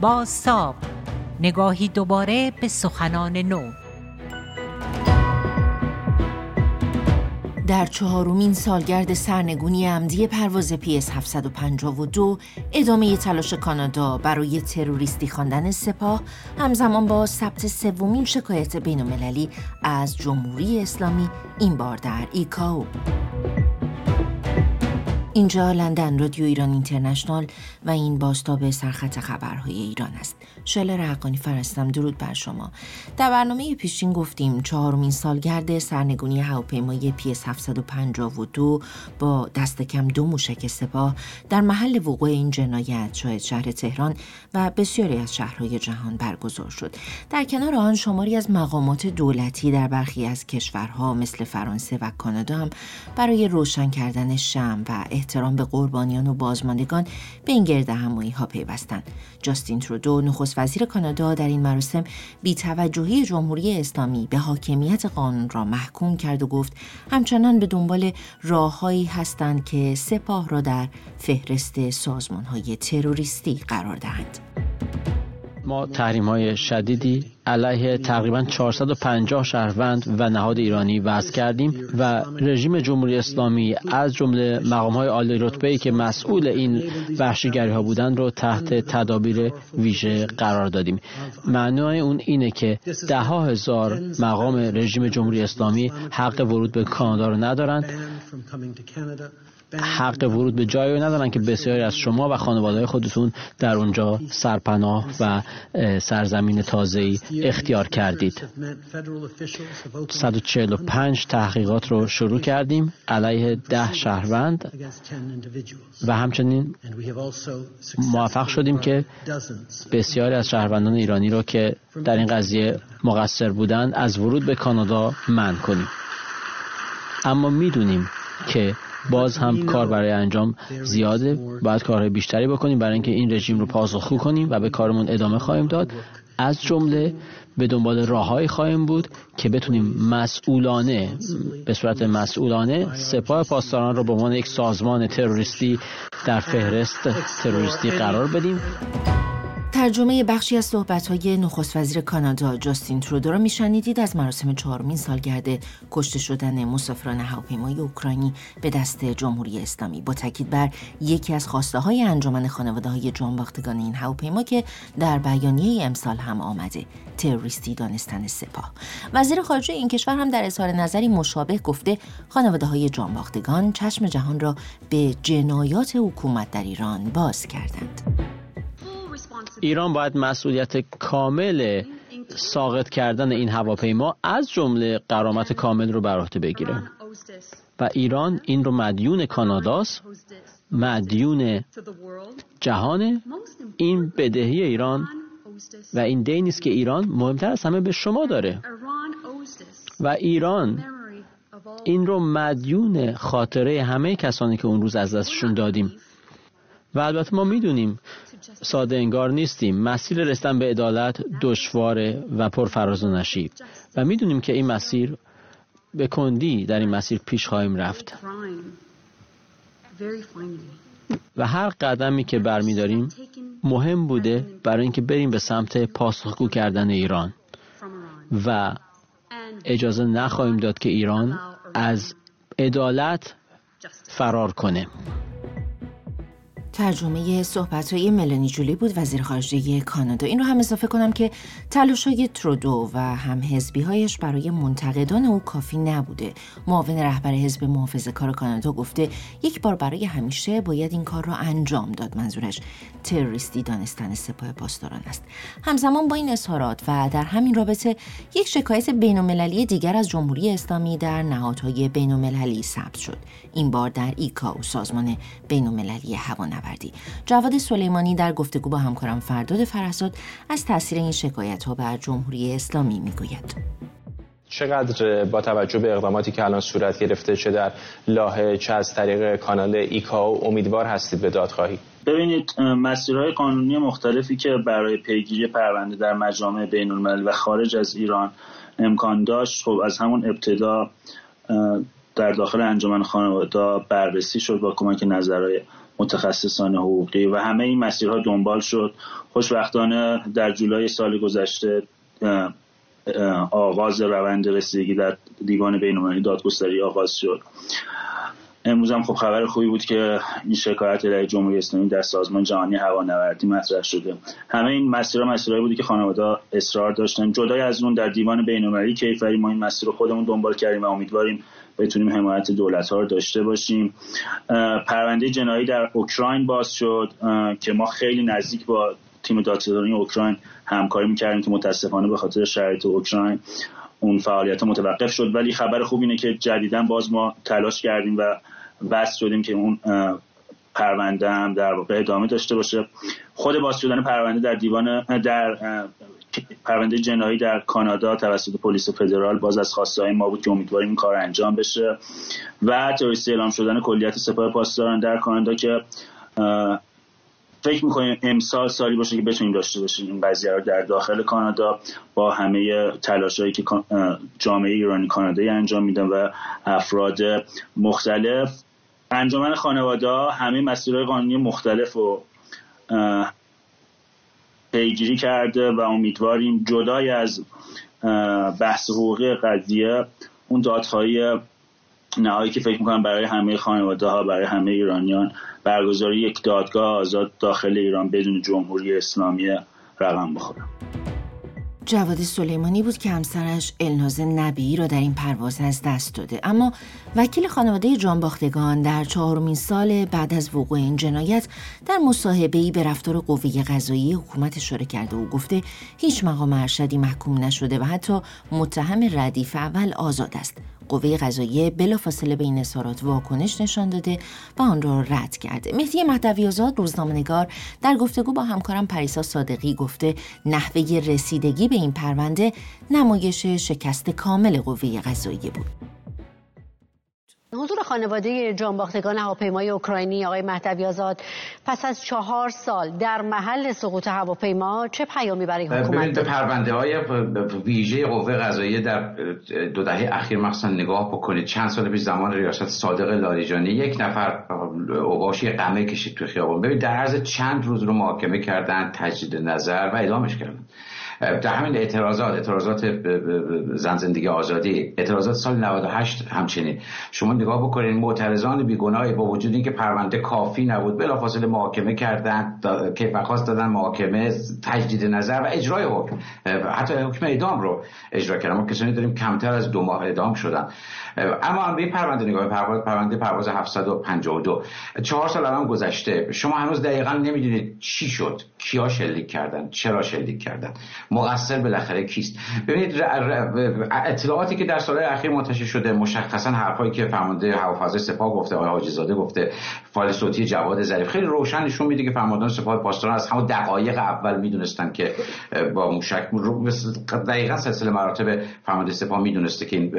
با ساب نگاهی دوباره به سخنان نو. در چهارمین سالگرد سرنگونی عمدی پرواز پیس 752 ادامه تلاش کانادا برای تروریستی خواندن سپاه همزمان با ثبت سومین شکایت بین از جمهوری اسلامی این بار در ایکاو. اینجا لندن رادیو ایران اینترنشنال و این باستاب سرخط خبرهای ایران است. شله رقانی فرستم. درود بر شما. در برنامه پیشین گفتیم چهارمین سالگرد سرنگونی هواپیمای پیس 752 با دست کم دو موشک سپاه در محل وقوع این جنایت شاید شهر تهران و بسیاری از شهرهای جهان برگزار شد. در کنار آن شماری از مقامات دولتی در برخی از کشورها مثل فرانسه و کانادا هم برای روشن کردن شم و احترام به قربانیان و بازماندگان به این گرد همایی ها پیوستند. جاستین ترودو نخست وزیر کانادا در این مراسم بیتوجهی جمهوری اسلامی به حاکمیت قانون را محکوم کرد و گفت همچنان به دنبال راههایی هستند که سپاه را در فهرست سازمان های تروریستی قرار دهند. ما تحریم های شدیدی علیه تقریبا 450 شهروند و نهاد ایرانی وضع کردیم و رژیم جمهوری اسلامی از جمله مقام های عالی رتبه که مسئول این وحشیگری ها بودند رو تحت تدابیر ویژه قرار دادیم. معنای اون اینه که ده ها هزار مقام رژیم جمهوری اسلامی حق ورود به کانادا رو ندارند. حق ورود به جایی ندارن که بسیاری از شما و خانواده خودتون در اونجا سرپناه و سرزمین تازه‌ای اختیار کردید. 145 تحقیقات رو شروع کردیم علیه ده شهروند و همچنین موفق شدیم که بسیاری از شهروندان ایرانی رو که در این قضیه مقصر بودند از ورود به کانادا منع کنیم. اما می‌دونیم که باز هم کار برای انجام زیاده. باید کارهای بیشتری بکنیم برای اینکه این رژیم رو پاسخگو کنیم و به کارمون ادامه خواهیم داد. از جمله به دنبال راههایی خواهیم بود که بتونیم مسئولانه به صورت مسئولانه سپاه پاسداران رو به عنوان یک سازمان تروریستی در فهرست تروریستی قرار بدیم. ترجمه بخشی از صحبت‌های نخست وزیر کانادا جاستین ترودو را میشنیدید. از مراسم چهارمین سالگرد کشته شدن مسافران هواپیمای اوکراینی به دست جمهوری اسلامی. با تاکید بر یکی از خواسته های انجمن خانواده های جانباختگان این هواپیما که در بیانیه امسال هم آمده تروریستی دانستن سپاه. وزیر خارجه این کشور هم در اظهار نظری مشابه گفته خانواده های جانباختگان چشم جهان را به جنایات حکومت در ایران باز کردند. ایران باید مسئولیت کامل ساقط کردن این هواپیما از جمله قرامت کامل رو بر عهده بگیره. و ایران این رو مدیون کاناداست مدیون جهان. این بدهی ایران و این دینی است که ایران مهمتر از همه به شما داره. و ایران این رو مدیون خاطره همه کسانی که اون روز از دستشون دادیم. و البته ما می‌دونیم ساده انگار نیستیم. مسیر رسیدن به عدالت دشواره و پرفراز و نشیب. و می‌دونیم که این مسیر به کندی در این مسیر پیش خواهیم رفت. و هر قدمی که برمیداریم مهم بوده برای اینکه بریم به سمت پاسخگو کردن ایران. و اجازه نخواهیم داد که ایران از عدالت فرار کنه. ترجمه صحبت های ملانی جولی بود وزیر خارجه کانادا. این رو هم اضافه کنم که تلاش های ترودو و هم هایش برای منتقدان او کافی نبوده. معاون رهبر حزب محافظه کار کانادا گفته یک بار برای همیشه باید این کار را انجام داد. منظورش تروریستی دانستن سپاه پاسداران است. همزمان با این اظهارات و در همین رابطه یک شکایت بین دیگر از جمهوری اسلامی در نهادهای بین ثبت شد. این بار در ایکاو سازمان بین هوانوردی جواد سلیمانی در گفتگو با همکارم فرداد فرساد از تاثیر این شکایت ها بر جمهوری اسلامی می‌گوید. چقدر با توجه به اقداماتی که الان صورت گرفته چه در لاهه چه از طریق کانال ایکاو امیدوار هستید به دادخواهی ببینید مسیرهای قانونی مختلفی که برای پیگیری پرونده در مجامع بین و خارج از ایران امکان داشت خب از همون ابتدا در داخل انجمن خانواده بررسی شد با کمک نظرهای متخصصان حقوقی و همه این مسیرها دنبال شد. خوشبختانه در جولای سال گذشته آغاز روند رسیدگی در دیوان بینالمللی دادگستری آغاز شد. امروز هم خب خبر خوبی بود که این شکایت در جمهوری اسلامی در سازمان جهانی هوانوردی مطرح شده. همه این مسیرها مسیرهایی بودی که خانواده اصرار داشتن. جدای از اون در دیوان بین‌المللی کیفری ما این مسیر رو خودمون دنبال کردیم و امیدواریم بتونیم حمایت دولت ها رو داشته باشیم. پرونده جنایی در اوکراین باز شد که ما خیلی نزدیک با تیم دادستانی اوکراین همکاری می‌کردیم که متاسفانه به خاطر شرایط اوکراین اون فعالیت متوقف شد. ولی خبر خوب اینه که جدیدا باز ما تلاش کردیم و بس شدیم که اون پرونده هم در واقع ادامه داشته باشه. خود باز شدن پرونده در دیوان در پرونده جنایی در کانادا توسط پلیس فدرال باز از خواسته ما بود که امیدواریم این کار انجام بشه و تروریستی اعلام شدن کلیت سپاه پاسداران در کانادا که فکر می‌کنیم امسال سالی باشه که بتونیم داشته باشیم این قضیه رو در داخل کانادا با همه تلاشهایی که جامعه ایرانی کانادایی انجام میدن و افراد مختلف انجمن خانواده همه مسیرهای قانونی مختلف رو پیگیری کرده و امیدواریم جدای از بحث حقوقی قضیه اون دادخواهی نهایی که فکر می‌کنم برای همه خانواده ها برای همه ایرانیان برگزاری یک دادگاه آزاد داخل ایران بدون جمهوری اسلامی رقم بخوره. جواد سلیمانی بود که همسرش الناز نبی را در این پرواز از دست داده. اما وکیل خانواده جانباختگان در چهارمین سال بعد از وقوع این جنایت در مصاحبه‌ای به رفتار قوه قضایی حکومت اشاره کرده و گفته هیچ مقام ارشدی محکوم نشده و حتی متهم ردیف اول آزاد است. قوه قضاییه بلافاصله به این اظهارات واکنش نشان داده و آن را رد کرده. مهدی مهدوی آزاد روزنامه‌نگار در گفتگو با همکارم پریسا صادقی گفته نحوه رسیدگی به این پرونده نمایش شکست کامل قوه قضاییه بود. حضور خانواده جانباختگان هواپیمای اوکراینی آقای مهدوی آزاد پس از چهار سال در محل سقوط هواپیما چه پیامی برای حکومت به پرونده های ویژه قوه قضاییه در دو دهه اخیر مخصوصا نگاه بکنید. چند سال پیش زمان ریاست صادق لاریجانی یک نفر اوباشی قمه کشید تو خیابان ببین در عرض چند روز رو محاکمه کردن تجدید نظر و اعدامش کردن. در همین اعتراضات اعتراضات زن زندگی آزادی اعتراضات سال 98 همچنین. شما نگاه بکنید معترضان بیگناه با وجود اینکه پرونده کافی نبود بلافاصله محاکمه کردن که بخواست دادن محاکمه تجدید نظر و اجرای حکم. حتی حکم اعدام رو اجرا کردن. ما کسانی داریم کمتر از دو ماه اعدام شدن. اما به پرونده نگاه پرونده پرونده پرواز 752 چهار سال الان گذشته. شما هنوز دقیقا نمی‌دونید چی شد. کیا شلیک کردن؟ چرا شلیک کردن؟ مقصر بالاخره کیست. ببینید اطلاعاتی که در سالهای اخیر منتشر شده مشخصا حرفایی که فرمانده هوافضای سپاه گفته آقای حاجی زاده گفته فایل صوتی جواد ظریف. خیلی روشن نشون میده که فرماندهان سپاه پاسداران از همون دقایق اول می‌دونستن که با موشک دقیقا سلسله مراتب فرمانده سپاه می‌دونسته که این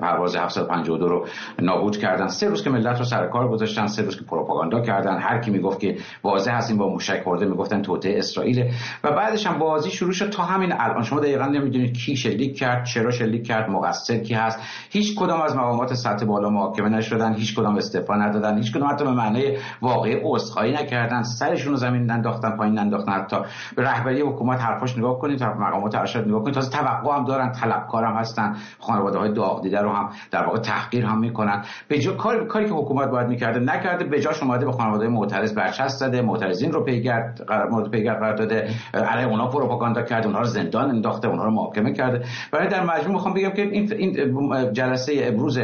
پرواز 752 رو نابود کردن. سه روز که ملت رو سر کار گذاشتن سه روز که پروپاگاندا کردن. هر کی می‌گفت که واضح هستیم با موشک خورده می‌گفتن توطئه اسرائیل. و بعدش هم بازی شروع شد تا همین الان. شما دقیقا نمی‌دونید کی شلیک کرد چرا شلیک کرد مقصر کی هست. هیچ کدام از مقامات سطح بالا محاکمه نشدن هیچ کدام استعفا ندادن هیچ کدام حتی به معنی واقعی عذرخواهی نکردن. سرشون رو زمین ننداختن پایین ننداختن. حتی به رهبری حکومت حرفاش نگاه کنید مقامات ارشد نگاه کنید. تازه توقع هم دارن طلبکار هم هستن. خانواده های داغ دیده رو هم در واقع تحقیر هم می‌کنن. به جا کاری کاری که حکومت باید می‌کرده نکرده به جاش اومده به خانواده معترض برچسب زده. معترضین رو پیگرد قرار پیگرد قرار داده. علیه اونا پروپاگاندا کرده اونها رو زندان انداخته اونها رو محاکمه کرده. برای در مجموع می‌خوام بگم که این این جلسه امروز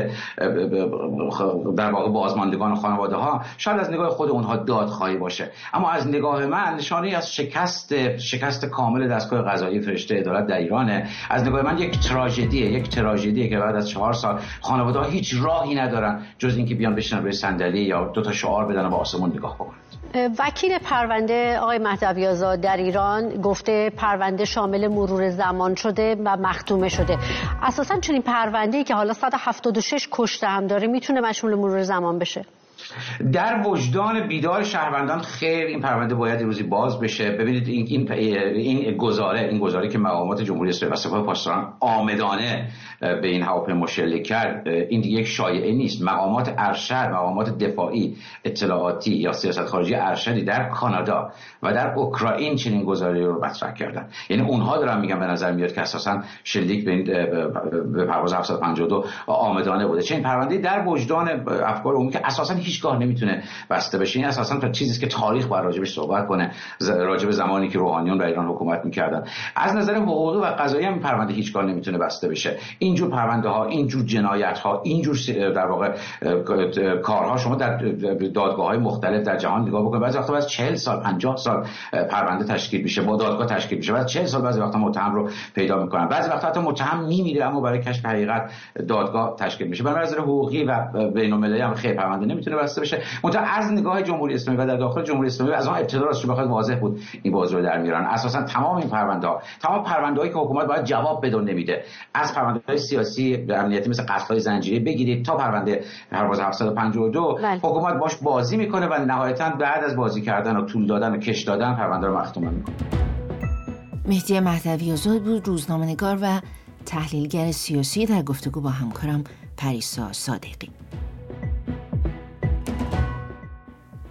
در واقع بازماندگان خانواده ها شاید از نگاه خود اونها دادخواهی باشه. اما از نگاه من نشانه از شکست شکست کامل دستگاه قضایی فرشته عدالت در ایرانه. از نگاه من یک تراژدیه یک تراژدیه که بعد از چهار سال خانواده ها هیچ راهی ندارن جز اینکه بیان بشینن روی صندلی یا دو تا شعار بدن و به آسمون نگاه بکنن. وکیل پرونده آقای مهدوی آزاد در ایران گفته پرونده شامل مرور زمان شده و مختومه شده. اساسا چنین پرونده ای که حالا 176 کشته هم داره می‌تونه مشمول مرور زمان بشه. در وجدان بیدار شهروندان خیر این پرونده باید روزی باز بشه. ببینید این این گزاره این گزاره که مقامات جمهوری اسلامی و سپاه پاسداران آمدانه به این هواپیما شلیک کرد این یک شایعه نیست. مقامات ارشد مقامات دفاعی اطلاعاتی یا سیاست خارجی ارشدی در کانادا و در اوکراین چنین گزاره رو مطرح کردن. یعنی اونها دارن میگن به نظر میاد که اساسا شلیک به, به پرواز 752 آمدانه بوده. چنین پرونده در وجدان افکار عمومی که اساسا هیچگاه نمی‌تونه بسته بشه. این اساسا تا چیزی که تاریخ باید راجبش صحبت کنه. راجب زمانی که روحانیون در ایران حکومت می‌کردن. از نظر حقوقی و قضایی هم پرونده هیچگاه نمی‌تونه بسته بشه. اینجور پرونده ها اینجور جنایت ها اینجور در واقع کارها شما در دادگاه های مختلف در جهان نگاه بکنید. بعضی وقتا بعد 40 سال 50 سال پرونده تشکیل میشه. با دادگاه تشکیل میشه. بعد 40 سال بعضی وقتا متهم رو پیدا می‌کنن. بعضی وقتا حتی متهم میمیره اما برای کشف حقیقت دادگاه تشکیل میشه. برای نظر حقوقی و بین المللی هم خیر پرونده نمی‌تونه بسته بشه. منتها از نگاه جمهوری اسلامی و در داخل جمهوری اسلامی از آن ابتدا راستش بخواد واضح بود این بازی رو در میارن. اساسا تمام این پرونده ها تمام پرونده هایی که حکومت باید جواب بدون نمیده. از پرونده های سیاسی امنیتی مثل قتل های زنجیره بگیرید تا پرونده پرواز 752 بله. حکومت باش بازی می‌کنه و نهایتا بعد از بازی کردن و طول دادن و کش دادن پرونده رو مختوم می‌کنه. مهدی مهدوی آزاد بود روزنامه‌نگار و تحلیلگر سیاسی. در گفتگو با همکارم پریسا صادقی.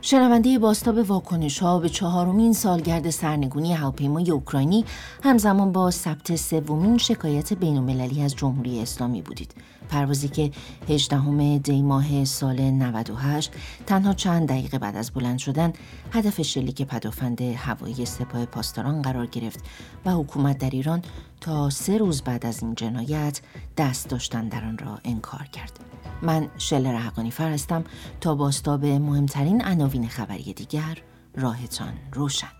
شنونده باستاب واکنش ها به چهارمین سالگرد سرنگونی هواپیمای اوکراینی همزمان با ثبت سومین شکایت بینالمللی از جمهوری اسلامی بودید. پروازی که 18 دی ماه سال 98 تنها چند دقیقه بعد از بلند شدن هدف شلیک پدافند هوایی سپاه پاسداران قرار گرفت و حکومت در ایران تا سه روز بعد از این جنایت دست داشتن در آن را انکار کرد. من شلر حقانی فرستم تا باستاب مهمترین عناوین خبری دیگر راهتان روشن